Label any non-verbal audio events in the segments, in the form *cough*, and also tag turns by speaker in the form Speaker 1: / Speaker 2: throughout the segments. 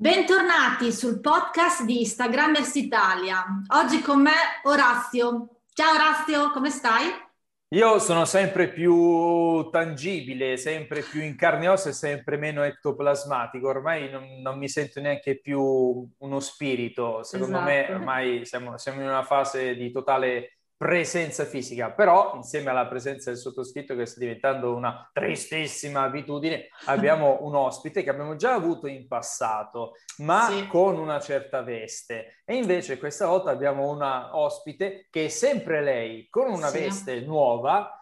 Speaker 1: Bentornati sul podcast di Instagrammers Italia. Oggi con me Orazio. Ciao Orazio, come stai?
Speaker 2: Io sono sempre più tangibile, sempre più in carne e ossa e sempre meno ectoplasmatico. Ormai non, non mi sento neanche più uno spirito. Secondo esatto. me ormai siamo, siamo in una fase di totale presenza fisica, però insieme alla presenza del sottoscritto che sta diventando una tristissima abitudine, *laughs* abbiamo un ospite che abbiamo già avuto in passato, ma sì. con una certa veste. E invece questa volta abbiamo una ospite che è sempre lei, con una sì. veste nuova,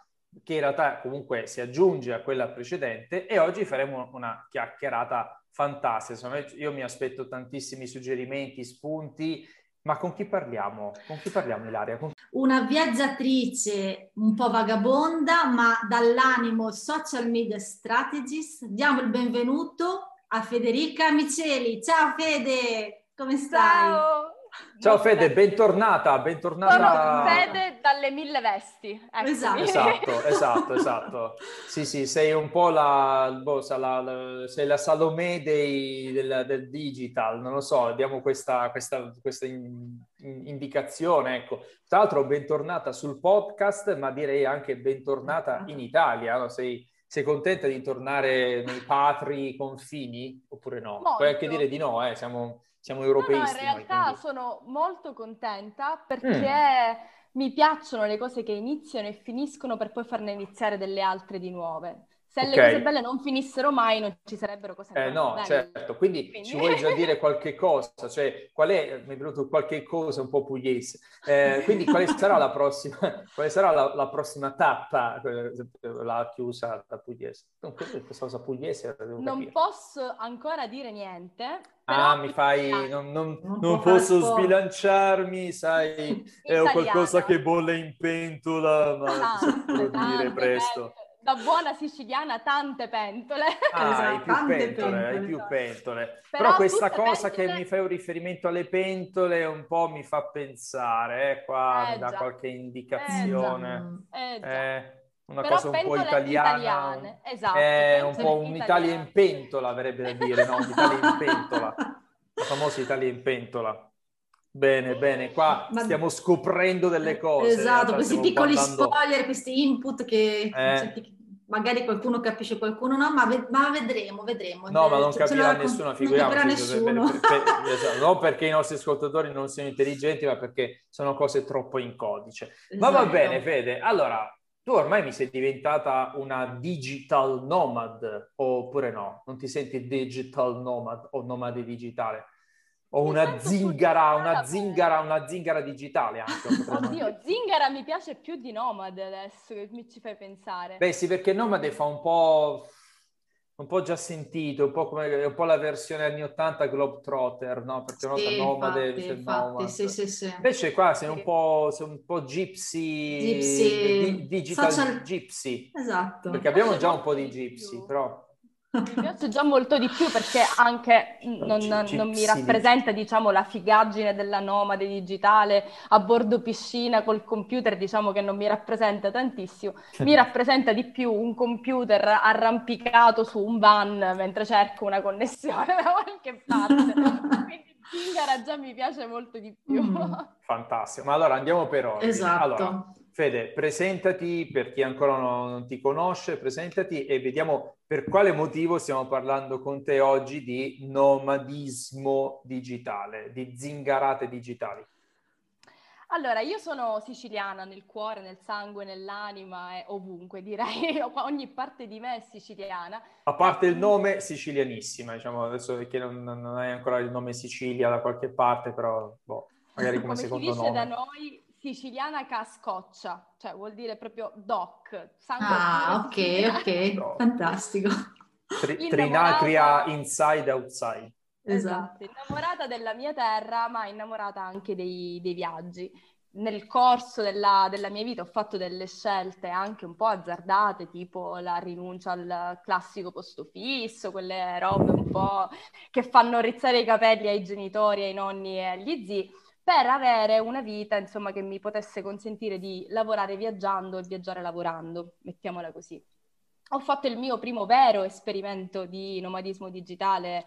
Speaker 2: che in realtà comunque si aggiunge a quella precedente e oggi faremo una chiacchierata fantastica. Io mi aspetto tantissimi suggerimenti, spunti ma con chi parliamo? Con chi parliamo, Ilaria? Con...
Speaker 1: Una viaggiatrice un po' vagabonda, ma dall'animo social media strategist. Diamo il benvenuto a Federica Miceli. Ciao Fede, come stai?
Speaker 3: Ciao!
Speaker 2: Ciao Fede, bentornata, bentornata.
Speaker 3: Sono Fede dalle mille vesti.
Speaker 1: Esatto.
Speaker 2: esatto, *laughs* esatto, esatto. Sì, sì, sei un po' la, boh, la, la sei la Salomè dei, del, del, digital, non lo so, diamo questa, questa, questa in, in, indicazione, ecco. Tra l'altro bentornata sul podcast, ma direi anche bentornata in Italia, no? sei, sei contenta di tornare nei patri confini oppure no?
Speaker 3: Molto.
Speaker 2: Puoi anche dire di no, eh, siamo siamo europeisti.
Speaker 3: No, no, in realtà noi, sono molto contenta perché mm. mi piacciono le cose che iniziano e finiscono per poi farne iniziare delle altre di nuove. Se okay. le cose belle non finissero mai, non ci sarebbero cose
Speaker 2: eh, no, belle. certo. Quindi, Quindi, ci vuoi già dire qualche cosa? Cioè, qual è, mi è venuto qualche cosa un po' pugliese. Eh, quindi, quale sarà la prossima, *laughs* quale sarà la, la, prossima tappa, la chiusa da pugliese? questa cosa pugliese
Speaker 3: Non posso ancora dire niente.
Speaker 2: Ah, mi fai... Non, non, non, non posso sbilanciarmi, sai, *laughs* ho qualcosa che bolle in pentola, ma ah, dire presto. Belle
Speaker 3: da buona siciliana tante pentole.
Speaker 2: Ah, esatto, hai più pentole, pentole, hai più pentole. Però, Però questa cosa pentole... che mi fai un riferimento alle pentole un po' mi fa pensare, eh, qua eh, mi dà già. qualche indicazione.
Speaker 3: Eh, già. Eh,
Speaker 2: una Però cosa un po' italiana.
Speaker 3: Italiane. Esatto.
Speaker 2: È un po' un'Italia in pentola, avrebbe da dire, no? Un'Italia in pentola. La famosa Italia in pentola. Bene, bene, qua Ma... stiamo scoprendo delle cose.
Speaker 1: Esatto, questi piccoli guardando... spoiler, questi input che eh magari qualcuno capisce, qualcuno no, ma, ve- ma vedremo, vedremo.
Speaker 2: No, ma non cioè, capirà nessuno, figuriamoci. Non nessuno. Per, per, per, *laughs* esatto, non perché i nostri ascoltatori non siano intelligenti, ma perché sono cose troppo in codice. Esatto. Ma va esatto. bene, Fede. Allora, tu ormai mi sei diventata una digital nomad, oppure no? Non ti senti digital nomad o nomade digitale? O una zingara, una zingara, una zingara digitale anche.
Speaker 3: Oddio, zingara mi piace più di nomade adesso che mi ci fai pensare.
Speaker 2: Beh sì, perché nomade fa un po', un po' già sentito, un po' come un po' la versione anni 80 Globetrotter, no? Perché una
Speaker 1: sì,
Speaker 2: nomade
Speaker 1: infatti, infatti, nomad. Sì, sì, sì.
Speaker 2: Invece qua sei un po', sei un po gypsy, gypsy. Di, digital Social... gypsy.
Speaker 1: Esatto.
Speaker 2: Perché abbiamo già un po' di gypsy, però...
Speaker 3: Mi *laughs* piace già molto di più perché anche non, non, mi rappresenta, diciamo, la figaggine della nomade digitale a bordo piscina col computer, diciamo che non mi rappresenta tantissimo. Mi *laughs* rappresenta di più un computer arrampicato su un van mentre cerco una connessione *laughs* da qualche parte. Quindi Zingara già mi piace molto di più. Mm.
Speaker 2: Fantastico. Ma allora andiamo per ora.
Speaker 1: Esatto.
Speaker 2: Allora, Fede, presentati per chi ancora non, non, ti conosce, presentati e vediamo per quale motivo stiamo parlando con te oggi di nomadismo digitale, di zingarate digitali.
Speaker 3: Allora, io sono siciliana nel cuore, nel sangue, nell'anima e ovunque, direi, *laughs* ogni parte di me è siciliana.
Speaker 2: A parte il nome, sicilianissima, diciamo, adesso perché non, non hai ancora il nome Sicilia da qualche parte, però boh, magari come, come secondo nome.
Speaker 3: Come si dice da noi, siciliana cascoccia, cioè vuol dire proprio doc.
Speaker 1: Ah, ok, *laughs* ok, no. fantastico.
Speaker 2: Tri- trinacria inside outside.
Speaker 3: Esatto. esatto, innamorata della mia terra, ma innamorata anche dei, dei viaggi. nel corso della, della, mia vita ho fatto delle scelte anche un po' azzardate, tipo la rinuncia al classico posto fisso, quelle robe un po' che fanno rizzare i capelli ai genitori, ai nonni e agli zii, per avere una vita, insomma, che mi potesse consentire di lavorare viaggiando e viaggiare lavorando, mettiamola così. Ho fatto il mio primo vero esperimento di nomadismo digitale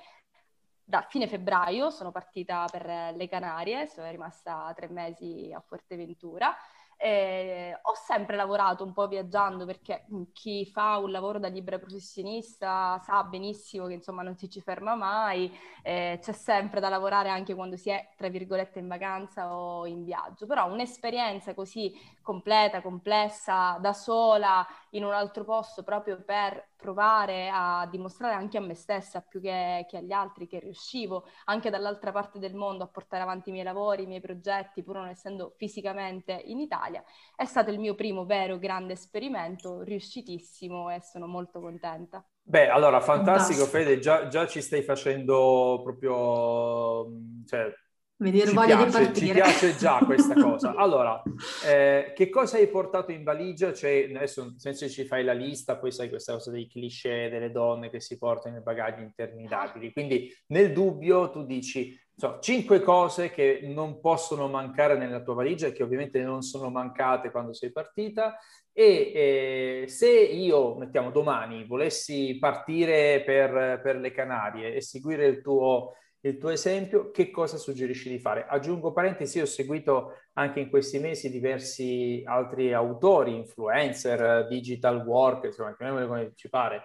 Speaker 3: da fine febbraio sono partita per le Canarie, sono rimasta tre mesi a Fuerteventura eh, ho sempre lavorato un po' viaggiando perché chi fa un lavoro da libero professionista sa benissimo che insomma non si ci ferma mai, eh, c'è sempre da lavorare anche quando si è tra virgolette in vacanza o in viaggio, però un'esperienza così completa, complessa, da sola in un altro posto proprio per provare a dimostrare anche a me stessa più che, che agli altri che riuscivo anche dall'altra parte del mondo a portare avanti i miei lavori, i miei progetti pur non essendo fisicamente in Italia. È stato il mio primo vero grande esperimento, riuscitissimo e sono molto contenta.
Speaker 2: Beh, allora, fantastico, fantastico. Fede, già, già, ci stai facendo proprio... Cioè,
Speaker 1: Vedere voglia piace, di partire.
Speaker 2: Ci piace già questa cosa. *laughs* Allora, eh, che cosa hai portato in valigia? Cioè, adesso senza ci fai la lista, poi sai questa cosa dei cliché delle donne che si portano i bagagli interminabili. Quindi, nel dubbio, tu dici so, cinque cose che non possono mancare nella tua valigia e che ovviamente non sono mancate quando sei partita e eh, se io, mettiamo domani, volessi partire per, per le Canarie e seguire il tuo, il tuo esempio, che cosa suggerisci di fare? Aggiungo parentesi, ho seguito anche in questi mesi diversi altri autori, influencer, digital work, insomma, chiamiamoli come ci pare,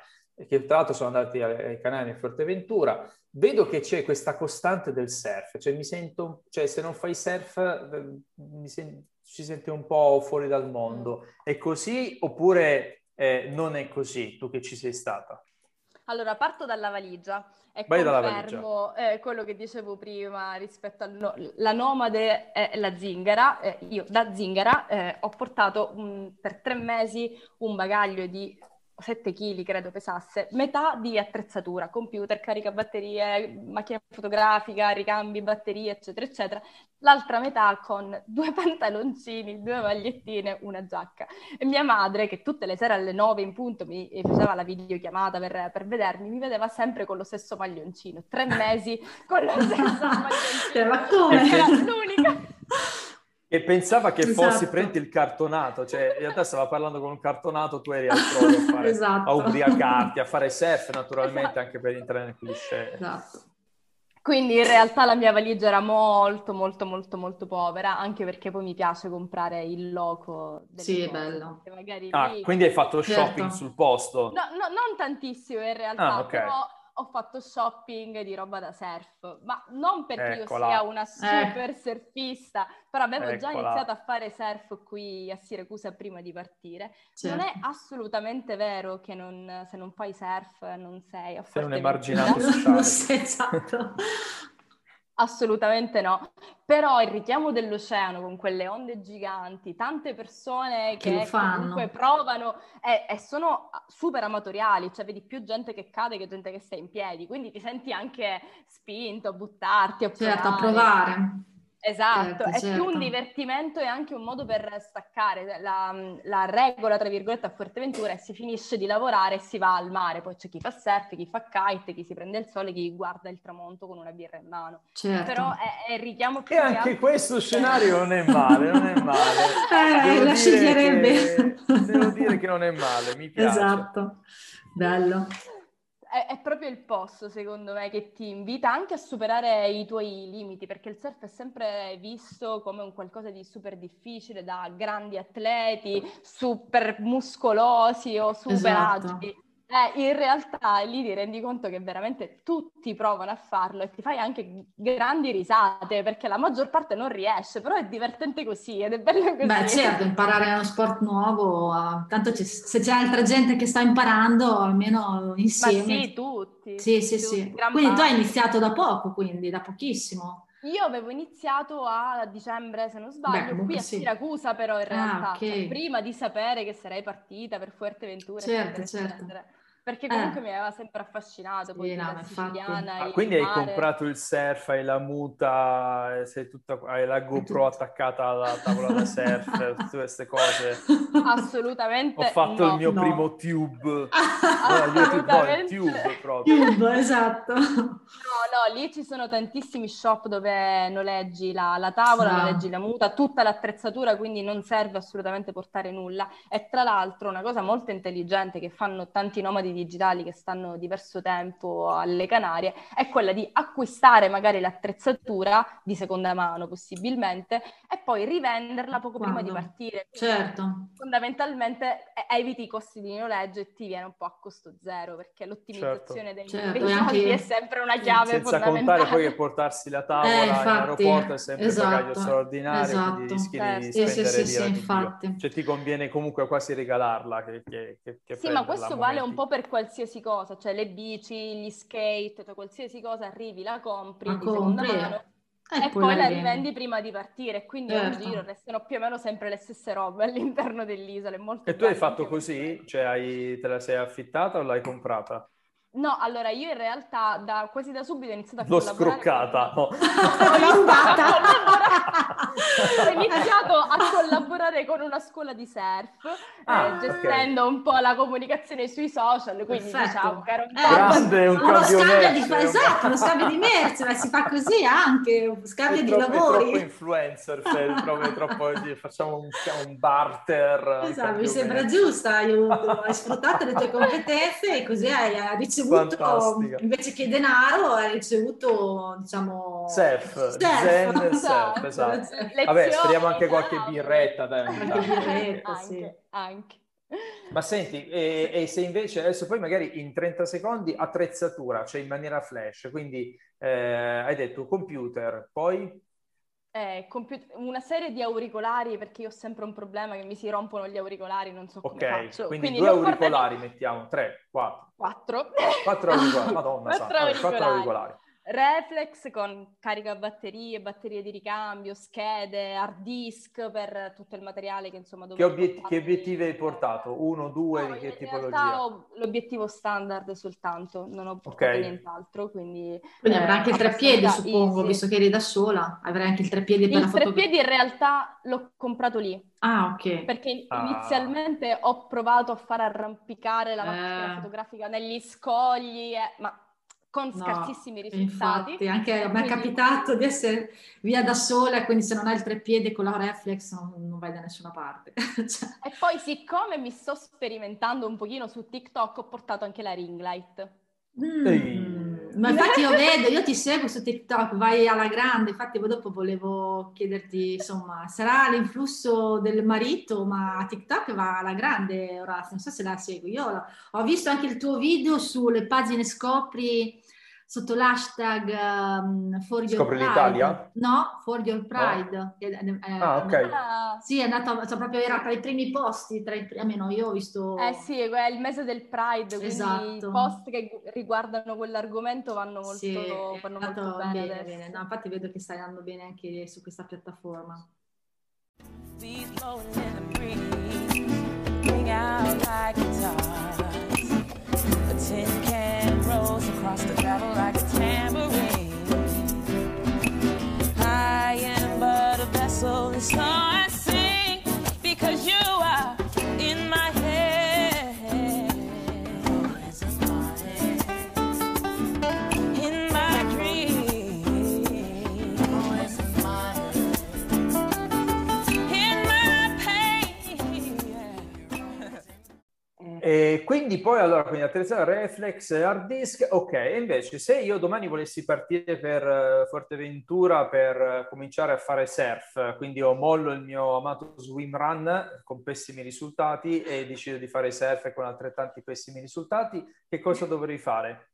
Speaker 2: che tra l'altro sono andati ai canali di Forteventura, vedo che c'è questa costante del surf, cioè mi sento, cioè se non fai surf eh, mi sen- ci senti un po' fuori dal mondo. È così oppure eh, non è così, tu che ci sei stata?
Speaker 3: Allora, parto dalla valigia e
Speaker 2: Vai
Speaker 3: confermo eh, quello che dicevo prima rispetto alla no- nomade e la zingara. Eh, io da zingara eh, ho portato un, per tre mesi un bagaglio di 7 kg credo pesasse, metà di attrezzatura, computer, caricabatterie, macchina fotografica, ricambi, batterie, eccetera, eccetera. L'altra metà con due *laughs* pantaloncini, due magliettine, una giacca. E mia madre, che tutte le sere alle 9 in punto mi faceva la videochiamata per, per vedermi, mi vedeva sempre con lo stesso maglioncino. Tre mesi con lo *laughs* stesso maglioncino.
Speaker 1: Ma come?
Speaker 3: Era l'unica. *laughs*
Speaker 2: E pensava che esatto. fossi prendi il cartonato, cioè in realtà stava parlando con un cartonato, tu eri altrove a, *laughs* fare, esatto. a ubriacarti, a fare surf naturalmente esatto. anche per entrare nel cliché.
Speaker 3: Esatto. Quindi in realtà la mia valigia era molto molto molto molto povera, anche perché poi mi piace comprare il loco.
Speaker 1: Sì, è bello.
Speaker 2: Ah, lì... quindi hai fatto certo. shopping sul posto?
Speaker 3: No, no, non tantissimo in realtà, ah, okay. però ho fatto shopping di roba da surf, ma non perché Eccola. io sia una super eh. surfista, però avevo Eccola. già iniziato a fare surf qui a Siracusa prima di partire. Certo. Non è assolutamente vero che non, se non fai surf non sei a
Speaker 2: Sei un emarginato sociale. *laughs*
Speaker 1: esatto.
Speaker 3: Assolutamente no, però il richiamo dell'oceano con quelle onde giganti, tante persone che, che comunque provano e, e, sono super amatoriali, cioè vedi più gente che cade che gente che sta in piedi, quindi ti senti anche spinto a buttarti, a
Speaker 1: provare. Certo, a provare.
Speaker 3: Esatto, certo, è certo. più un certo. divertimento e anche un modo per staccare. La, la, regola, tra virgolette, a Fuerteventura è si finisce di lavorare e si va al mare. Poi c'è chi fa surf, chi fa kite, chi si prende il sole, chi guarda il tramonto con una birra in mano.
Speaker 1: Certo.
Speaker 3: Però è, è richiamo più
Speaker 2: E anche altro... questo scenario non è male, non è male. *laughs*
Speaker 1: eh, la sceglierebbe.
Speaker 2: Devo dire che non è male, mi piace.
Speaker 1: Esatto, bello
Speaker 3: è, è, proprio il posto, secondo me, che ti invita anche a superare i tuoi limiti, perché il surf è sempre visto come un qualcosa di super difficile da grandi atleti, super muscolosi o super esatto. agili. Eh, in realtà lì ti rendi conto che veramente tutti provano a farlo e ti fai anche grandi risate perché la maggior parte non riesce, però è divertente così ed è bello così.
Speaker 1: Beh certo, imparare uno sport nuovo, tanto se c'è altra gente che sta imparando almeno insieme.
Speaker 3: Ma sì, tutti.
Speaker 1: Sì, sì, tutti, sì. Quindi parte. tu hai iniziato da poco, quindi da pochissimo.
Speaker 3: Io avevo iniziato a dicembre, se non sbaglio, Beh, qui a sì. Siracusa però in ah, realtà, ah, okay. cioè, prima di sapere che sarei partita per Fuerteventura.
Speaker 1: Certo, eccetera, certo.
Speaker 3: Eccetera. Perché comunque eh. mi aveva sempre affascinato, sì, poi no, siciliana.
Speaker 2: Ah, quindi hai comprato il surf, hai la muta, sei tutta, hai la GoPro attaccata alla tavola da surf, *laughs* tutte queste cose.
Speaker 3: Assolutamente
Speaker 2: Ho fatto
Speaker 3: no.
Speaker 2: il mio
Speaker 3: no.
Speaker 2: primo tube. *laughs* Assolutamente. No, tube proprio.
Speaker 1: Tube, esatto.
Speaker 3: Lì ci sono tantissimi shop dove noleggi la, la tavola, no. noleggi la muta, tutta l'attrezzatura, quindi non serve assolutamente portare nulla. E tra l'altro una cosa molto intelligente che fanno tanti nomadi digitali che stanno diverso tempo alle Canarie è quella di acquistare magari l'attrezzatura di seconda mano possibilmente e poi rivenderla poco Quando? prima di partire.
Speaker 1: Quindi certo.
Speaker 3: Fondamentalmente eviti i costi di noleggio e ti viene un po' a costo zero perché l'ottimizzazione certo. dei,
Speaker 1: certo,
Speaker 3: dei soldi è sempre una chiave
Speaker 2: Senza contare poi che portarsi la tavola eh, infatti, in aeroporto è sempre esatto, bagaglio straordinario, esatto. quindi rischi certo. di spendere sì, sì, sì, infatti. Cioè ti conviene comunque quasi regalarla che, che, che, che
Speaker 3: Sì, ma questo vale un po' per qualsiasi cosa, cioè le bici, gli skate, cioè qualsiasi cosa arrivi, la compri ma di seconda mano e, e poi, poi la rivendi prima di partire, quindi certo. un giro restano più o meno sempre le stesse robe all'interno dell'isola.
Speaker 2: e tu hai fatto così? Cioè hai, te la sei affittata o l'hai comprata?
Speaker 3: No, allora io in realtà da, quasi da subito ho iniziato a
Speaker 2: L'ho scroccata,
Speaker 3: con... no. *laughs* *laughs* ho, iniziato ho *laughs* iniziato a collaborare con una scuola di surf, ah, eh, gestendo okay. un po' la comunicazione sui social, quindi Perfetto. diciamo che era un
Speaker 2: po'... Grande, un
Speaker 1: uno scambio di, esatto, uno scambio di merce, ma si fa così anche, uno scambio è di troppo, lavori.
Speaker 2: È troppo influencer, cioè, troppo, troppo, facciamo un, un barter.
Speaker 1: Esatto, mi sembra giusto, hai, hai sfruttato le tue competenze e così hai ricevuto ricevuto invece che denaro hai ricevuto diciamo
Speaker 2: surf, zen surf, esatto. vabbè speriamo anche qualche birretta dai,
Speaker 1: qualche birretta
Speaker 3: anche, sì. anche.
Speaker 2: Ma senti, e, e, se invece adesso poi magari in 30 secondi attrezzatura, cioè in maniera flash, quindi eh, hai detto computer, poi
Speaker 3: eh, computer- una serie di auricolari perché io ho sempre un problema che mi si rompono gli auricolari, non so come
Speaker 2: okay,
Speaker 3: faccio.
Speaker 2: Quindi, quindi due auricolari portati... mettiamo, tre, quattro.
Speaker 3: Quattro.
Speaker 2: Quattro auricolari, *laughs* madonna quattro, auricolari. quattro auricolari.
Speaker 3: Reflex con carica batterie, batterie di ricambio, schede, hard disk per tutto il materiale che insomma
Speaker 2: che, obiet- che obiettivi hai portato? Uno, due, no, di che tipologia?
Speaker 3: ho l'obiettivo standard soltanto, non ho portato okay. nient'altro, quindi...
Speaker 1: Quindi eh, avrai anche il treppiedi suppongo, easy. visto che eri da sola, avrai anche il treppiedi per
Speaker 3: il
Speaker 1: la foto...
Speaker 3: Il treppiedi in realtà l'ho comprato lì.
Speaker 1: Ah, ok.
Speaker 3: Perché
Speaker 2: ah.
Speaker 3: inizialmente ho provato a far arrampicare la macchina eh. fotografica negli scogli, eh, ma con scarsissimi no, risultati.
Speaker 1: Infatti, anche a me è capitato di essere via da sola, quindi se non hai il treppiede con la reflex non, non vai da nessuna parte. *laughs*
Speaker 3: cioè. E poi siccome mi sto sperimentando un pochino su TikTok, ho portato anche la ring light.
Speaker 1: Mm. Ma infatti io vedo, io ti seguo su TikTok, vai alla grande, infatti dopo volevo chiederti, insomma, sarà l'influsso del marito, ma TikTok va alla grande, Orazio, non so se la segui. Io ho visto anche il tuo video sulle pagine Scopri sotto l'hashtag um, For Your
Speaker 2: Scopri
Speaker 1: Pride.
Speaker 2: l'Italia?
Speaker 1: No, For Your Pride. No.
Speaker 2: Eh, eh, ah, ok.
Speaker 1: Ah. Sì, è andato, cioè, proprio era tra i primi posti, tra i, almeno io ho visto...
Speaker 3: Eh sì, è il mese del Pride, quindi esatto. i post che riguardano quell'argomento vanno molto, sì, vanno molto bene, bene, bene.
Speaker 1: No, infatti vedo che stai andando bene anche su questa piattaforma. Tin can rolls across the gravel like a tambourine. I am but a vessel, and so I sing because you
Speaker 2: E quindi poi allora, quindi attrezzatura reflex, hard disk, ok, e invece se io domani volessi partire per uh, Forteventura per uh, cominciare a fare surf, quindi ho mollo il mio amato swim run con pessimi risultati e decido di fare surf con altrettanti pessimi risultati, che cosa dovrei fare?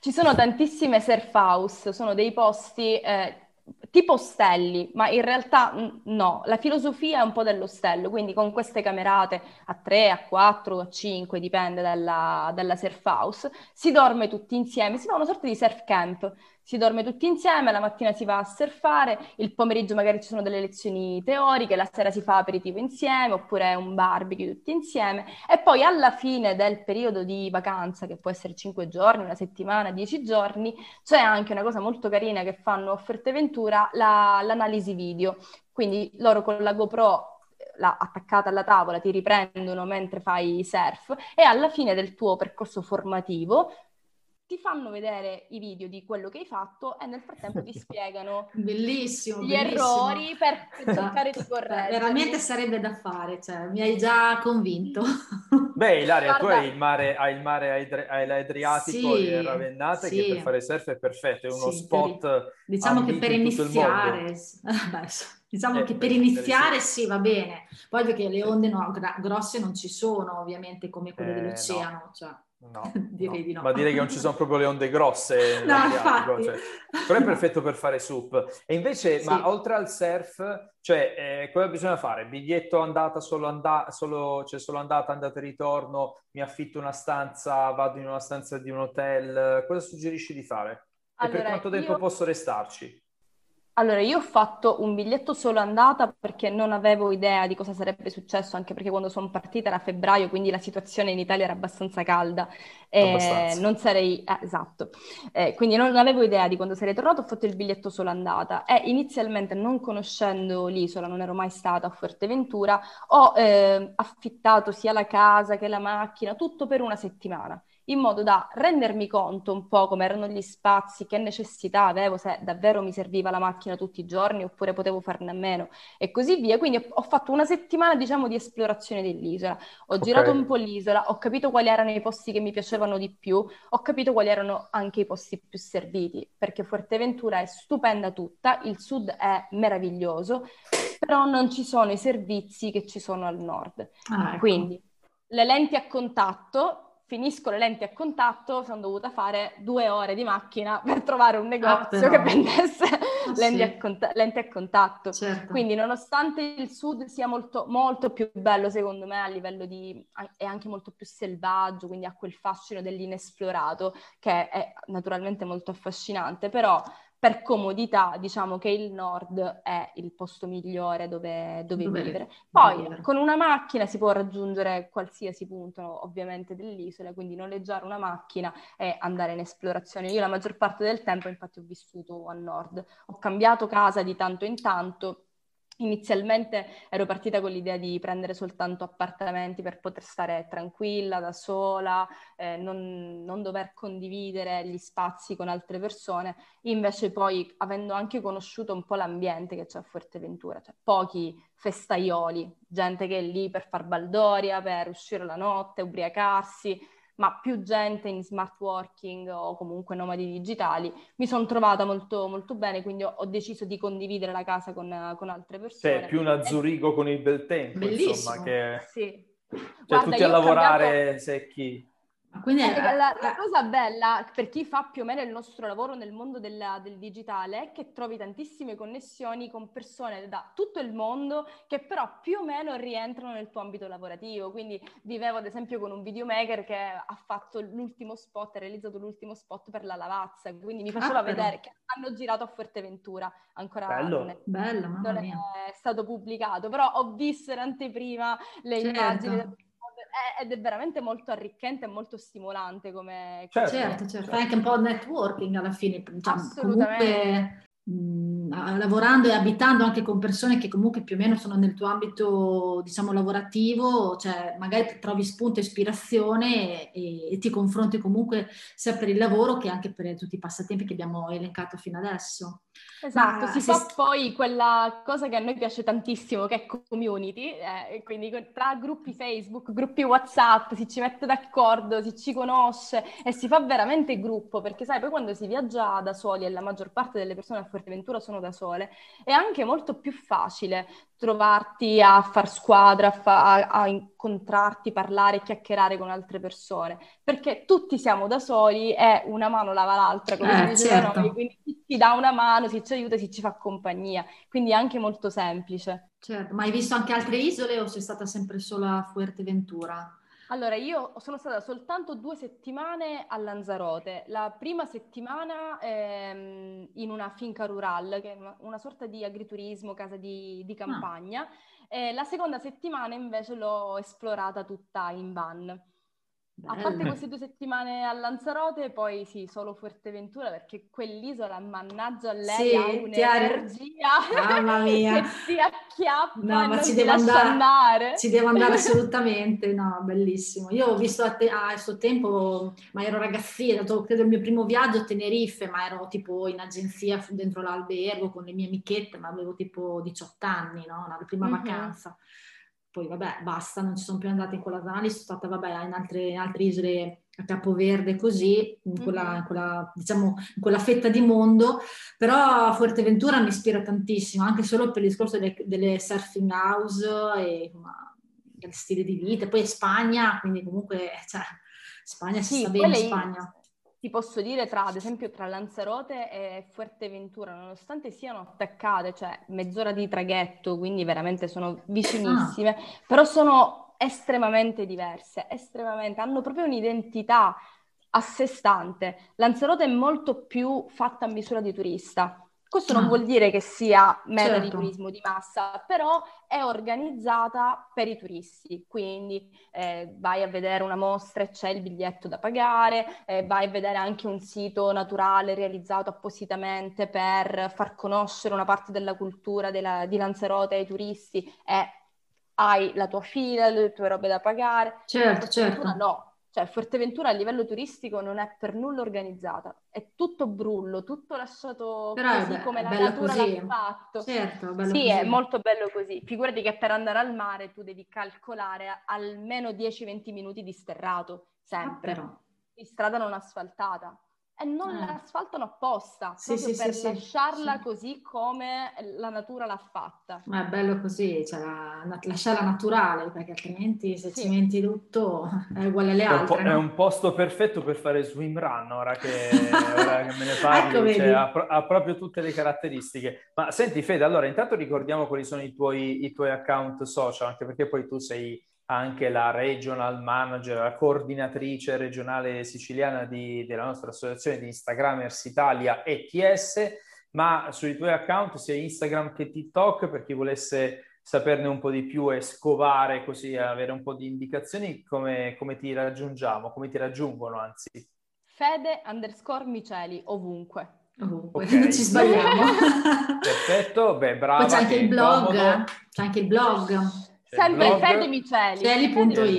Speaker 3: Ci sono tantissime surf house, sono dei posti eh, tipo ostelli, ma in realtà no, la filosofia è un po' dell'ostello, quindi con queste camerate a 3, a 4, a 5, dipende dalla, dalla surf house, si dorme tutti insieme, si fa una sorta di surf camp, si dorme tutti insieme, la mattina si va a surfare, il pomeriggio magari ci sono delle lezioni teoriche, la sera si fa aperitivo insieme oppure un barbecue tutti insieme e poi alla fine del periodo di vacanza, che può essere 5 giorni, una settimana, 10 giorni, c'è anche una cosa molto carina che fanno a Fuerteventura, la, l'analisi video. Quindi loro con la GoPro la, attaccata alla tavola ti riprendono mentre fai surf e alla fine del tuo percorso formativo ti fanno vedere i video di quello che hai fatto e nel frattempo ti *laughs* spiegano
Speaker 1: bellissimo,
Speaker 3: gli
Speaker 1: bellissimo.
Speaker 3: errori per *laughs* cercare di correggere.
Speaker 1: Veramente sarebbe da fare, cioè, mi hai già convinto. *laughs*
Speaker 2: Beh, Ilaria, Guarda, tu hai il mare, hai il mare hai l'Adriatico
Speaker 1: sì,
Speaker 2: e Ravennate sì. che per fare surf è perfetto, è uno
Speaker 1: sì,
Speaker 2: spot
Speaker 1: per, diciamo che per iniziare, beh, diciamo eh, che per iniziare sì, va bene, poi perché le onde no, grosse non ci sono ovviamente come quelle eh, dell'oceano,
Speaker 2: no.
Speaker 1: cioè. *laughs*
Speaker 2: No,
Speaker 1: direi
Speaker 2: no.
Speaker 1: di no.
Speaker 2: Ma direi che non ci sono proprio le onde grosse. *laughs*
Speaker 1: no, infatti.
Speaker 2: Cioè, però è perfetto per fare sup. E invece, sì. ma oltre al surf, cioè, eh, cosa bisogna fare? Biglietto andata, solo, andata, solo, cioè solo andata, andata e ritorno, mi affitto una stanza, vado in una stanza di un hotel. Cosa suggerisci di fare? Allora, e per quanto tempo io... posso restarci?
Speaker 3: Allora, io ho fatto un biglietto solo andata perché non avevo idea di cosa sarebbe successo, anche perché quando sono partita era febbraio, quindi la situazione in Italia era abbastanza calda.
Speaker 2: Abbastanza.
Speaker 3: non sarei... Eh, esatto. Eh, quindi non avevo idea di quando sarei tornato, ho fatto il biglietto solo andata e inizialmente, non conoscendo l'isola, non ero mai stata a Fuerteventura, ho eh, affittato sia la casa che la macchina, tutto per una settimana in modo da rendermi conto un po' come erano gli spazi, che necessità avevo, se davvero mi serviva la macchina tutti i giorni oppure potevo farne a meno e così via. Quindi ho fatto una settimana, diciamo, di esplorazione dell'isola. Ho okay. girato un po' l'isola, ho capito quali erano i posti che mi piacevano di più, ho capito quali erano anche i posti più serviti, perché Fuerteventura è stupenda tutta, il sud è meraviglioso, però non ci sono i servizi che ci sono al nord. Ah, ecco. Quindi le lenti a contatto finisco le lenti a contatto, sono dovuta fare due ore di macchina per trovare un negozio ah, che vendesse ah, *laughs* lenti, sì. a cont- lenti, a contatto. Certo. Quindi nonostante il sud sia molto, molto più bello secondo me a livello di... è anche molto più selvaggio, quindi ha quel fascino dell'inesplorato che è naturalmente molto affascinante, però per comodità diciamo che il nord è il posto migliore dove, dove, dove vivere. Poi vivere. con una macchina si può raggiungere qualsiasi punto ovviamente dell'isola, quindi noleggiare una macchina e andare in esplorazione. Io la maggior parte del tempo infatti ho vissuto a nord, ho cambiato casa di tanto in tanto Inizialmente ero partita con l'idea di prendere soltanto appartamenti per poter stare tranquilla, da sola, eh, non, non, dover condividere gli spazi con altre persone. Invece poi, avendo anche conosciuto un po' l'ambiente che c'è a Fuerteventura, cioè pochi festaioli, gente che è lì per far baldoria, per uscire la notte, ubriacarsi, ma più gente in smart working o comunque nomadi digitali, mi sono trovata molto, molto bene, quindi ho, ho, deciso di condividere la casa con, con altre persone.
Speaker 2: Cioè, più una Zurigo con il bel tempo,
Speaker 1: Bellissimo.
Speaker 2: insomma, che...
Speaker 3: Sì.
Speaker 2: Cioè, Guarda, tutti a lavorare cambiato... secchi.
Speaker 3: Quindi eh, la, la, cosa bella per chi fa più o meno il nostro lavoro nel mondo della, del digitale è che trovi tantissime connessioni con persone da tutto il mondo che però più o meno rientrano nel tuo ambito lavorativo. Quindi vivevo ad esempio con un videomaker che ha fatto l'ultimo spot, ha realizzato l'ultimo spot per la lavazza, quindi mi faceva ah, vedere che hanno girato a Fuerteventura, ancora
Speaker 2: Bello.
Speaker 3: non, è,
Speaker 1: Bello,
Speaker 3: non è stato pubblicato, però ho visto in anteprima le certo. immagini ed è veramente molto arricchente e molto stimolante come...
Speaker 1: Certo, certo, certo. Fai anche un po' networking alla fine. Cioè, Assolutamente. Comunque, mh, lavorando e abitando anche con persone che comunque più o meno sono nel tuo ambito, diciamo, lavorativo, cioè magari trovi spunto e ispirazione e, e ti confronti comunque sia per il lavoro che anche per tutti i passatempi che abbiamo elencato fino adesso.
Speaker 3: Esatto, si fa st- poi quella cosa che a noi piace tantissimo, che è community, eh, quindi tra gruppi Facebook, gruppi WhatsApp, si ci mette d'accordo, si ci conosce e si fa veramente gruppo, perché sai, poi quando si viaggia da soli e la maggior parte delle persone a Fuerteventura sono da sole, è anche molto più facile trovarti a far squadra, a, fa- a, incontrarti, parlare, chiacchierare con altre persone, perché tutti siamo da soli e una mano lava l'altra, come
Speaker 1: eh, certo.
Speaker 3: noi, quindi chi ci dà una mano, si ci aiuta, si ci fa compagnia, quindi è anche molto semplice.
Speaker 1: Certo, ma hai visto anche altre isole o sei stata sempre solo a Fuerteventura?
Speaker 3: Allora, io sono stata soltanto due settimane a Lanzarote. La prima settimana ehm, in una finca rural, che è una, una sorta di agriturismo, casa di, di ah. campagna. Ah. E la seconda settimana invece l'ho esplorata tutta in van. A parte queste due settimane a Lanzarote, poi sì, solo Fuerteventura, perché quell'isola, mannaggia a lei, sì, ha un'energia
Speaker 1: Mamma *laughs* mia.
Speaker 3: che si acchiappa
Speaker 1: no, ma ci devo andare, andare. Ci devo andare *laughs* assolutamente, no, bellissimo. Io ho visto a, te, a suo tempo, ma ero ragazzina, dato credo il mio primo viaggio a Tenerife, ma ero tipo in agenzia dentro l'albergo con le mie amichette, ma avevo tipo 18 anni, no? La prima mm-hmm. vacanza poi vabbè basta, non ci sono più andata in quella zona lì, sono stata vabbè in altre, in altre isole a Capoverde così, in quella, in quella, diciamo, in quella fetta di mondo, però Fuerteventura mi ispira tantissimo, anche solo per il discorso delle, delle surfing house e ma, del stile di vita, poi Spagna, quindi comunque cioè, Spagna si sì, sta bene in Spagna
Speaker 3: ti posso dire tra, ad esempio, tra Lanzarote e Fuerteventura, nonostante siano attaccate, cioè mezz'ora di traghetto, quindi veramente sono vicinissime, ah. però sono estremamente diverse, estremamente, hanno proprio un'identità a sé stante. Lanzarote è molto più fatta a misura di turista, questo non vuol dire che sia meta certo. di turismo di massa, però è organizzata per i turisti, quindi eh, vai a vedere una mostra e c'è il biglietto da pagare, eh, vai a vedere anche un sito naturale realizzato appositamente per far conoscere una parte della cultura della, di Lanzarote ai turisti e hai la tua fila, le tue robe da pagare.
Speaker 1: Certo, certo.
Speaker 3: No, cioè, Fuerteventura a livello turistico non è per nulla organizzata, è tutto brullo, tutto lasciato Però così come la natura così. l'ha fatto.
Speaker 1: Certo, bello
Speaker 3: sì,
Speaker 1: così.
Speaker 3: è molto bello così. Figurati che per andare al mare tu devi calcolare almeno 10-20 minuti di sterrato, sempre, ah, di strada non asfaltata e non eh. l'asfaltano apposta, sì, proprio sì, per sì, lasciarla così come la natura l'ha fatta.
Speaker 1: Ma è bello così, cioè, la, lasciarla naturale, perché altrimenti se sì. cimenti tutto *laughs* è uguale alle altre.
Speaker 2: È un, no? è un posto perfetto per fare swim run, ora che, *laughs* ora che me ne parli, ecco, cioè, ha, ha, proprio tutte le caratteristiche. Ma senti Fede, allora intanto ricordiamo quali sono i tuoi, i tuoi account social, anche perché poi tu sei anche la regional manager, la coordinatrice regionale siciliana di, della nostra associazione di Instagramers Italia ETS, ma sui tuoi account sia Instagram che TikTok, per chi volesse saperne un po' di più e scovare così, avere un po' di indicazioni, come, come ti raggiungiamo, come ti raggiungono anzi?
Speaker 3: Fede underscore Miceli, ovunque.
Speaker 1: Ovunque, okay. non *laughs* ci sbagliamo.
Speaker 2: Perfetto, beh, bravo.
Speaker 1: Poi c'è anche il blog, c'è anche il blog.
Speaker 3: Sempre Fede Miceli.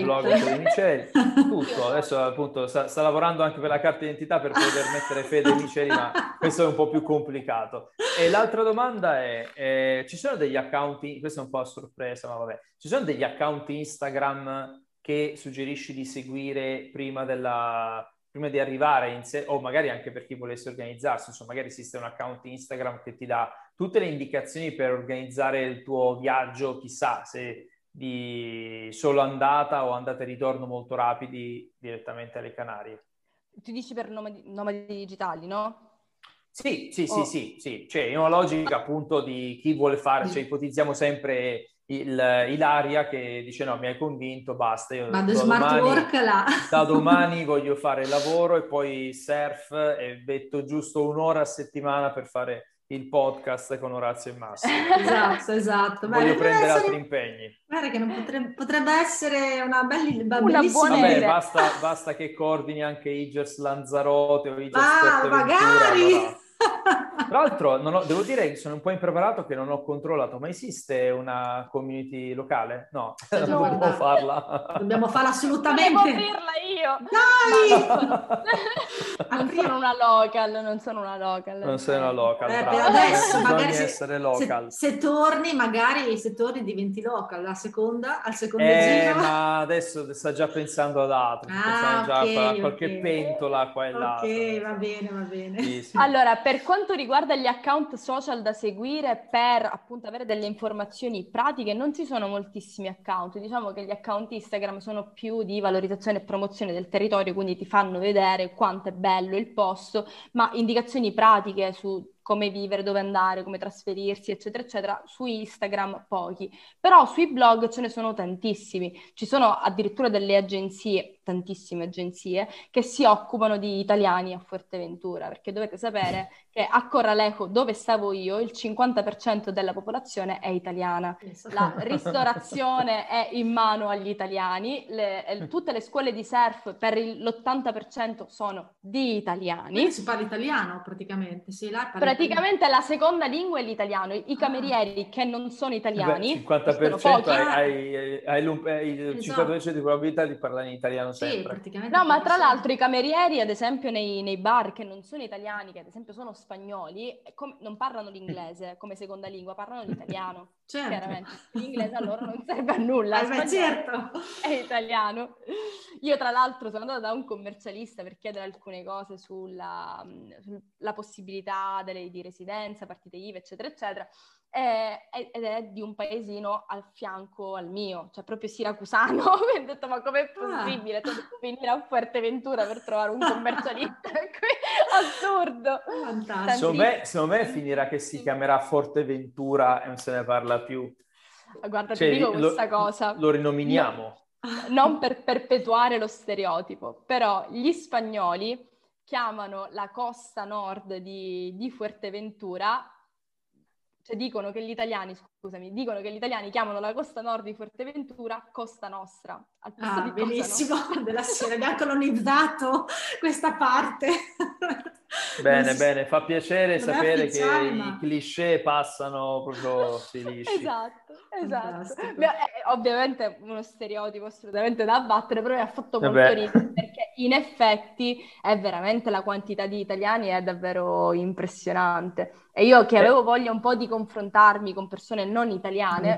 Speaker 2: Blog Fede Miceli. Tutto. Adesso appunto sta, sta, lavorando anche per la carta d'identità per poter mettere Fede Miceli, ma questo è un po' più complicato. E l'altra domanda è, eh, ci sono degli account, questa è un po' a sorpresa, ma vabbè, ci sono degli account Instagram che suggerisci di seguire prima della, prima di arrivare in sé, o magari anche per chi volesse organizzarsi, insomma, magari esiste un account Instagram che ti dà tutte le indicazioni per organizzare il tuo viaggio, chissà se di solo andata o andata e ritorno molto rapidi direttamente alle Canarie.
Speaker 3: Tu dici per nomadi, nomadi digitali, no?
Speaker 2: Sì, sì, oh. sì, sì, sì, cioè in una logica appunto di chi vuole fare, cioè ipotizziamo sempre il, Ilaria che dice no, mi hai convinto, basta, io
Speaker 1: Vado smart domani, work là.
Speaker 2: da *laughs* domani voglio fare lavoro e poi surf e metto giusto un'ora a settimana per fare il podcast con Orazio e Massimo. *laughs*
Speaker 1: esatto, esatto.
Speaker 2: Voglio prendere essere... altri impegni.
Speaker 1: Guarda che potrebbe, potrebbe essere una, belli, una bellissima
Speaker 2: Vabbè, idea. Basta, basta, che coordini anche Igers Lanzarote o Igers
Speaker 1: Ah, magari!
Speaker 2: Tra l'altro, ho, devo dire che sono un po' impreparato che non ho controllato, ma esiste una community locale? No, *laughs*
Speaker 1: non dobbiamo farla. Dobbiamo farla assolutamente.
Speaker 3: Devo aprirla io. Dai! *laughs* *laughs* non sono una local, non sono una local.
Speaker 2: Non sei una local,
Speaker 1: eh, per adesso magari se, essere local. Se, se, torni, magari se torni diventi local, la seconda, al secondo
Speaker 2: eh,
Speaker 1: giro.
Speaker 2: ma adesso sta già pensando ad altro, ah, già okay, a qualche okay. pentola qua e là.
Speaker 1: Ok, va bene, va bene.
Speaker 3: Sì, sì. Allora, per quanto riguarda gli account social da seguire per appunto avere delle informazioni pratiche, non ci sono moltissimi account. Diciamo che gli account Instagram sono più di valorizzazione e promozione del territorio, quindi ti fanno vedere quanto è bello il posto, ma indicazioni pratiche su come vivere, dove andare, come trasferirsi, eccetera, eccetera, su Instagram pochi, però sui blog ce ne sono tantissimi, ci sono addirittura delle agenzie, tantissime agenzie, che si occupano di italiani a Fuerteventura, perché dovete sapere che a Corralejo, dove stavo io, il 50% della popolazione è italiana, la ristorazione è in mano agli italiani, le, tutte le scuole di surf per l'80% sono di italiani.
Speaker 1: Quindi si parla italiano praticamente, sì, là
Speaker 3: Praticamente la seconda lingua è l'italiano. I ah. camerieri ah. che non sono italiani,
Speaker 2: Beh, 50% hai, hai, hai, il esatto. 50% di probabilità di parlare in italiano sempre.
Speaker 3: Sì, no, ma tra l'altro i camerieri, ad esempio, nei, nei, bar che non sono italiani, che ad esempio sono spagnoli, com- non parlano l'inglese *laughs* come seconda lingua, parlano l'italiano. *laughs* Certo. Chiaramente, l'inglese a loro non serve a nulla. *laughs*
Speaker 1: Eh, certo.
Speaker 3: È italiano. Io tra l'altro sono andata da un commercialista per chiedere alcune cose sulla, sulla possibilità delle, di residenza, partite IVA, eccetera, eccetera ed è di un paesino al fianco al mio, cioè proprio siracusano. *laughs* Mi ho detto, ma com'è ah. possibile? Ah. Tu devi venire a Fuerteventura per trovare un *laughs* commercialista? *laughs* Assurdo!
Speaker 2: Secondo me, secondo me, finirà che si chiamerà Forteventura e non se ne parla più.
Speaker 3: Guarda, cioè, ti dico questa lo, cosa.
Speaker 2: Lo rinominiamo.
Speaker 3: Non per perpetuare lo stereotipo, però gli spagnoli chiamano la costa nord di, di Fuerteventura cioè dicono che gli italiani, scusami, dicono che gli italiani chiamano la costa nord di Fuerteventura Costa Nostra.
Speaker 1: Al posto ah, di bellissimo, *laughs* della Sierra, abbiamo colonizzato questa parte.
Speaker 2: Bene, bene, fa piacere sapere che i cliché passano proprio si lisci.
Speaker 3: Esatto, esatto. Beh, ovviamente uno stereotipo assolutamente da abbattere, però mi ha fatto molto Vabbè. ridere perché in effetti è veramente la quantità di italiani è davvero impressionante. E io che avevo voglia un po' di confrontarmi con persone non italiane,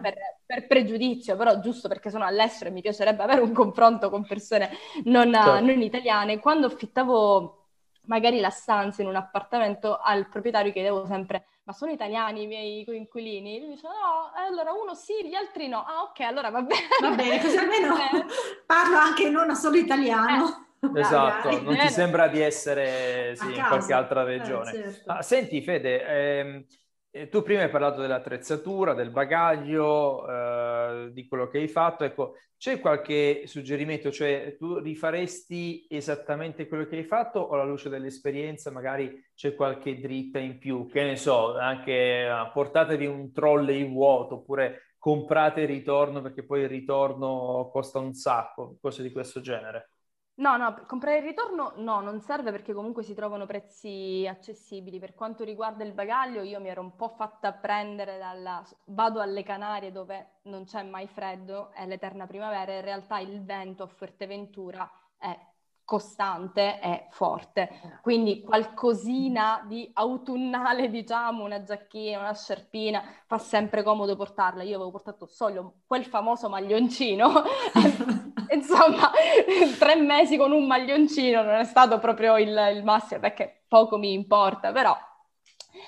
Speaker 3: per, per, pregiudizio, però giusto perché sono all'estero e mi piacerebbe avere un confronto con persone non, certo. non italiane, quando affittavo magari la stanza in un appartamento al proprietario chiedevo sempre ma sono italiani i miei coinquilini? Lui dice no, allora uno sì, gli altri no. Ah ok, allora va bene.
Speaker 1: Va bene, così almeno *laughs* eh. parlo anche non solo italiano.
Speaker 2: Eh. Esatto, non ti sembra di essere sì, in qualche altra eh, regione. Eh, certo. ah, senti Fede, ehm, eh, tu prima hai parlato dell'attrezzatura, del bagaglio, eh, di quello che hai fatto. Ecco, c'è qualche suggerimento? Cioè, tu rifaresti esattamente quello che hai fatto o alla luce dell'esperienza magari c'è qualche dritta in più? Che ne so, anche uh, portatevi un trolley vuoto oppure comprate il ritorno perché poi il ritorno costa un sacco, cose di questo genere.
Speaker 3: No, no, comprare il ritorno no, non serve perché comunque si trovano prezzi accessibili. Per quanto riguarda il bagaglio, io mi ero un po' fatta prendere dalla... vado alle Canarie dove non c'è mai freddo, è l'eterna primavera, in realtà il vento a Fuerteventura è costante e forte. Quindi qualcosina di autunnale, *laughs* diciamo, una giacchina, una sciarpina, fa sempre comodo portarla. Io avevo portato solo quel famoso maglioncino *laughs* insomma, *laughs* tre mesi con un maglioncino non è stato proprio il, il massimo, perché poco mi importa, però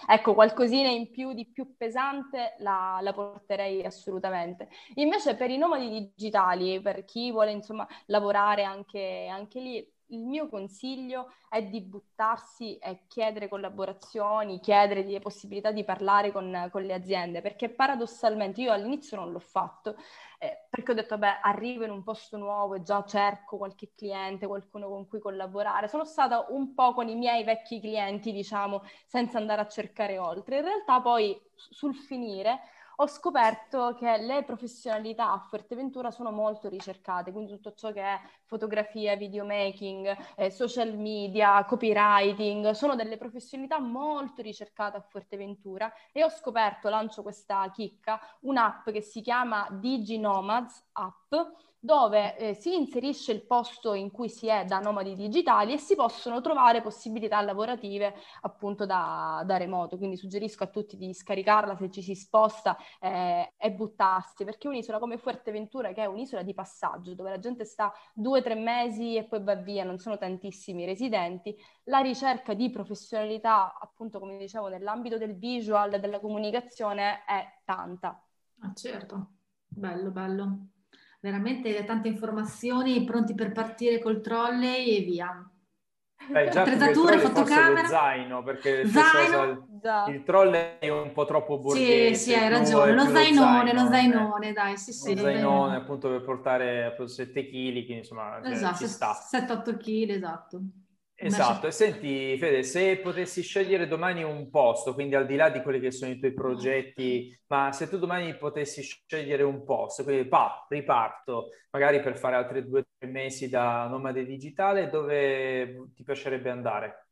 Speaker 3: ecco, qualcosina in più di più pesante la, la, porterei assolutamente. Invece per i nomadi digitali, per chi vuole insomma lavorare anche, anche lì, il mio consiglio è di buttarsi e chiedere collaborazioni, chiedere di possibilità di parlare con, con le aziende, perché paradossalmente io all'inizio non l'ho fatto, eh, perché ho detto, beh, arrivo in un posto nuovo e già cerco qualche cliente, qualcuno con cui collaborare. Sono stata un po' con i miei vecchi clienti, diciamo, senza andare a cercare oltre. In realtà poi sul finire ho scoperto che le professionalità a Fuerteventura sono molto ricercate, quindi tutto ciò che è fotografia, videomaking, eh, social media, copywriting, sono delle professionalità molto ricercate a Fuerteventura e ho scoperto, lancio questa chicca, un'app che si chiama DigiNomads App, dove eh, si inserisce il posto in cui si è da nomadi digitali e si possono trovare possibilità lavorative appunto da, da remoto. Quindi suggerisco a tutti di scaricarla se ci si sposta eh, e buttarsi, perché un'isola come Fuerteventura, che è un'isola di passaggio, dove la gente sta due o tre mesi e poi va via, non sono tantissimi residenti, la ricerca di professionalità, appunto come dicevo, nell'ambito del visual, della comunicazione è tanta.
Speaker 1: Ah, certo, bello, bello veramente tante informazioni, pronti per partire col trolley e via.
Speaker 2: Eh, già
Speaker 1: attrezzature, fotocamera.
Speaker 2: zaino, perché
Speaker 1: zaino.
Speaker 2: Cosa, il troll è un po' troppo borghese.
Speaker 1: Sì, sì, hai ragione. Lo zainone, lo zainone, eh. dai, sì, sì.
Speaker 2: Lo zainone, appunto, per portare 7 kg, quindi insomma, cioè,
Speaker 1: esatto,
Speaker 2: ci sta.
Speaker 1: 7-8 kg, esatto.
Speaker 2: Esatto, e senti Fede, se potessi scegliere domani un posto, quindi al di là di quelli che sono i tuoi progetti, ma se tu domani potessi scegliere un posto, quindi pa, riparto, magari per fare altri due o tre mesi da nomade digitale, dove ti piacerebbe andare?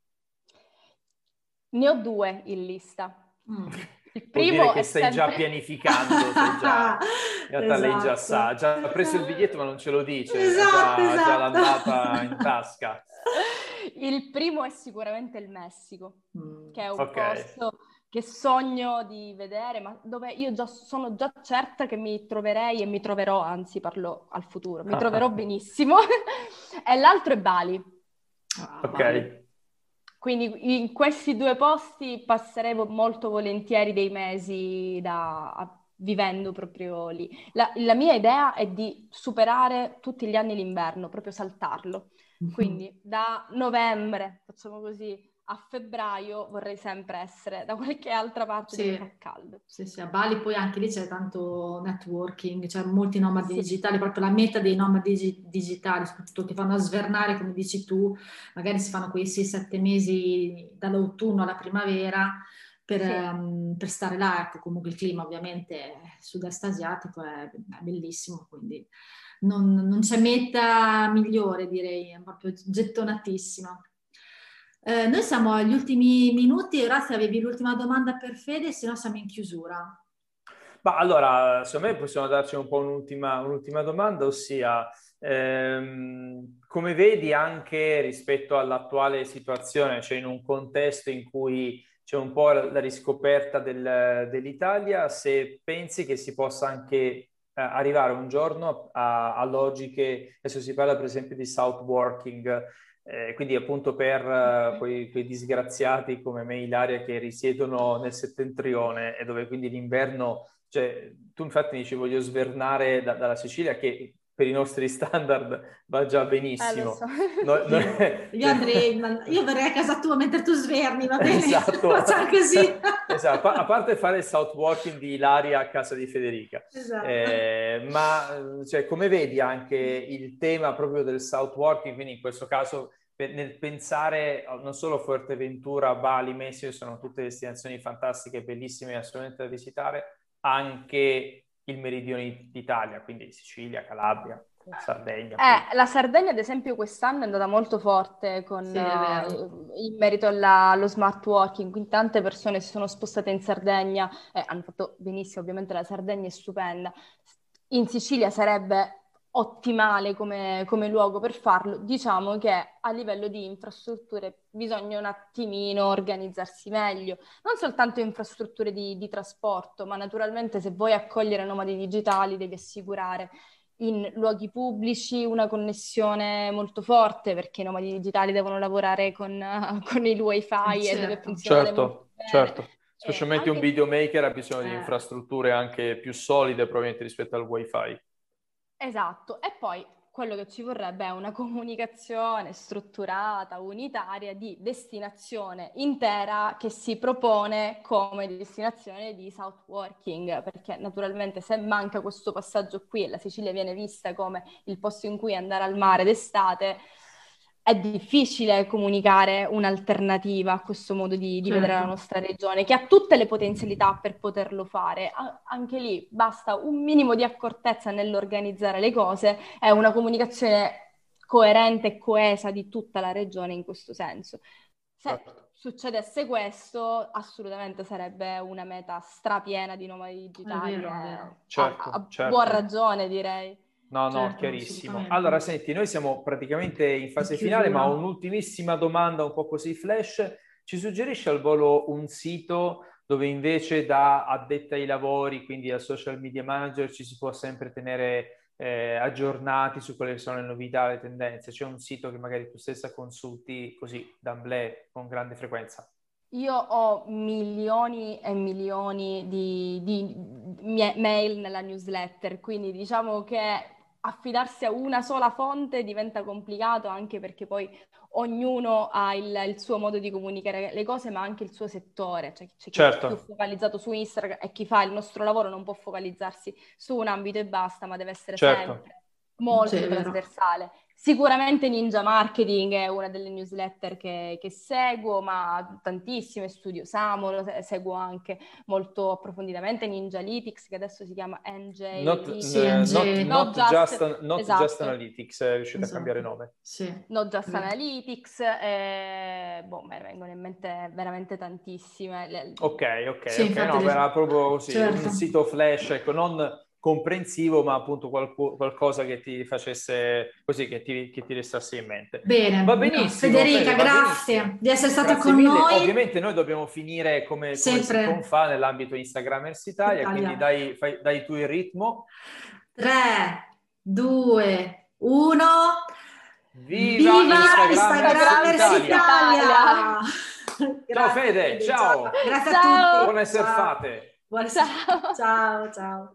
Speaker 3: Ne ho due in lista.
Speaker 2: Mm. Il primo che stai sempre... già pianificando, *laughs* sei già, in realtà esatto. lei già esatto. sa, già ha preso il biglietto ma non ce lo dice, esatto, già, esatto. già l'andata in tasca. *laughs*
Speaker 3: Il primo è sicuramente il Messico, mm. che è un okay. posto che sogno di vedere, ma dove io già, sono già certa che mi troverei e mi troverò, anzi parlo al futuro, mi troverò benissimo. *laughs* e l'altro è Bali.
Speaker 2: Ah, ok. Bali.
Speaker 3: Quindi in questi due posti passerei molto volentieri dei mesi da, vivendo proprio lì. La, la, mia idea è di superare tutti gli anni l'inverno, proprio saltarlo. Quindi da novembre, facciamo così, a febbraio vorrei sempre essere da qualche altra parte sì. fa caldo.
Speaker 1: Sì, sì, a Bali poi anche lì c'è tanto networking, c'è molti nomadi sì. digitali, proprio la meta dei nomadi dig- digitali, soprattutto che fanno a svernare, come dici tu, magari si fanno quei 6-7 mesi dall'autunno alla primavera per, sì. um, per, stare là, ecco, comunque il clima ovviamente sud-est asiatico è, è bellissimo, quindi non, non, c'è meta migliore direi, è proprio gettonatissima. Eh, noi siamo agli ultimi minuti, ora se avevi l'ultima domanda per Fede, se no siamo in chiusura.
Speaker 2: Ma allora, secondo me possiamo darci un po' un'ultima, un'ultima domanda, ossia ehm, come vedi anche rispetto all'attuale situazione, cioè in un contesto in cui c'è un po' la riscoperta del, dell'Italia, se pensi che si possa anche arrivare un giorno a, a, logiche, adesso si parla per esempio di south working, eh, quindi appunto per uh, quei, quei, disgraziati come me Ilaria che risiedono nel settentrione e dove quindi l'inverno, cioè tu infatti mi dici voglio svernare da, dalla Sicilia che per i nostri standard va già benissimo. Eh, so.
Speaker 1: no, no, io, *laughs* andrei, io verrei a casa tua mentre tu sverni, va bene? Esatto. *laughs* *laughs*
Speaker 2: Esatto. A parte fare il south walking di Ilaria a casa di Federica. Esatto. Eh, ma cioè, come vedi anche il tema proprio del south walking, quindi in questo caso nel pensare non solo Fuerteventura, Bali, Messico, sono tutte destinazioni fantastiche, bellissime, assolutamente da visitare, anche il meridione d'Italia, quindi Sicilia, Calabria, Sardegna.
Speaker 3: Eh, la Sardegna, ad esempio, quest'anno è andata molto forte con, sì, uh, in merito alla, allo smart working, quindi tante persone si sono spostate in Sardegna, eh, hanno fatto benissimo, ovviamente la Sardegna è stupenda. In Sicilia sarebbe ottimale come, come, luogo per farlo, diciamo che a livello di infrastrutture bisogna un attimino organizzarsi meglio, non soltanto infrastrutture di, di trasporto, ma naturalmente se vuoi accogliere nomadi digitali devi assicurare in luoghi pubblici una connessione molto forte perché i nomadi digitali devono lavorare con, *laughs* con il wifi certo. e deve funzionare
Speaker 2: certo, certo. Specialmente eh, anche... un videomaker ha bisogno eh. di infrastrutture anche più solide probabilmente rispetto al wifi.
Speaker 3: Esatto, e poi quello che ci vorrebbe è una *laughs* comunicazione strutturata, unitaria di destinazione intera che si propone come destinazione di South Working, perché naturalmente se manca questo passaggio qui e la Sicilia viene vista come il posto in cui andare al mare d'estate, è difficile comunicare un'alternativa a questo modo di, di certo. vedere la nostra regione, che ha tutte le potenzialità per poterlo fare. A- anche lì basta un minimo di accortezza nell'organizzare le cose e una comunicazione coerente e coesa di tutta la regione in questo senso. Se certo. succedesse questo, assolutamente sarebbe una meta strapiena di nomadi digitali. Certo, a, a certo. buon ragione, direi.
Speaker 2: No, no, certo, chiarissimo. Allora, senti, noi siamo praticamente in fase finale, ma un'ultimissima domanda un po' così flash. Ci suggerisce al volo un sito dove invece da addetta ai lavori, quindi al social media manager, ci si può sempre tenere eh, aggiornati su quelle che sono le novità, le tendenze? C'è un sito che magari tu stessa consulti così d'amblè con grande frequenza?
Speaker 3: Io ho milioni e milioni di, di mail nella newsletter, quindi diciamo che affidarsi a una sola fonte diventa complicato anche perché poi ognuno ha il, il, suo modo di comunicare le cose, ma anche il suo settore. Cioè, c'è chi certo. è più focalizzato su Instagram e chi fa il nostro lavoro non può focalizzarsi su un ambito e basta, ma deve essere certo. sempre molto sì, trasversale. Sicuramente Ninja Marketing è una delle newsletter che, che seguo, ma tantissime studio Samo, lo seguo anche molto approfonditamente, Ninja Analytics che adesso si chiama NJ.
Speaker 2: Not, sì, uh, not, not, not, just, just, not esatto. just, Analytics, è riuscito esatto. a cambiare nome.
Speaker 3: Sì. Not Just Analytics, eh, boh, me ne vengono in mente veramente tantissime.
Speaker 2: Ok, ok, sì, ok, no, era proprio così, certo. un sito flash, ecco, non comprensivo, ma appunto qualco, qualcosa che ti facesse così, che ti, che ti restasse in mente.
Speaker 1: Bene, va benissimo. Federica, bene, grazie benissimo. di essere stata grazie con
Speaker 2: mille.
Speaker 1: noi.
Speaker 2: Ovviamente noi dobbiamo finire come, Sempre. come si fa nell'ambito Instagramers Italia, Italia. quindi dai, fai, dai tu il ritmo.
Speaker 1: 3, 2, 1.
Speaker 2: Viva, Viva Instagramers Italia! Italia. ciao Fede, ciao!
Speaker 1: Grazie ciao. a tutti!
Speaker 2: Buone surfate!
Speaker 1: Buone ciao, ciao! ciao.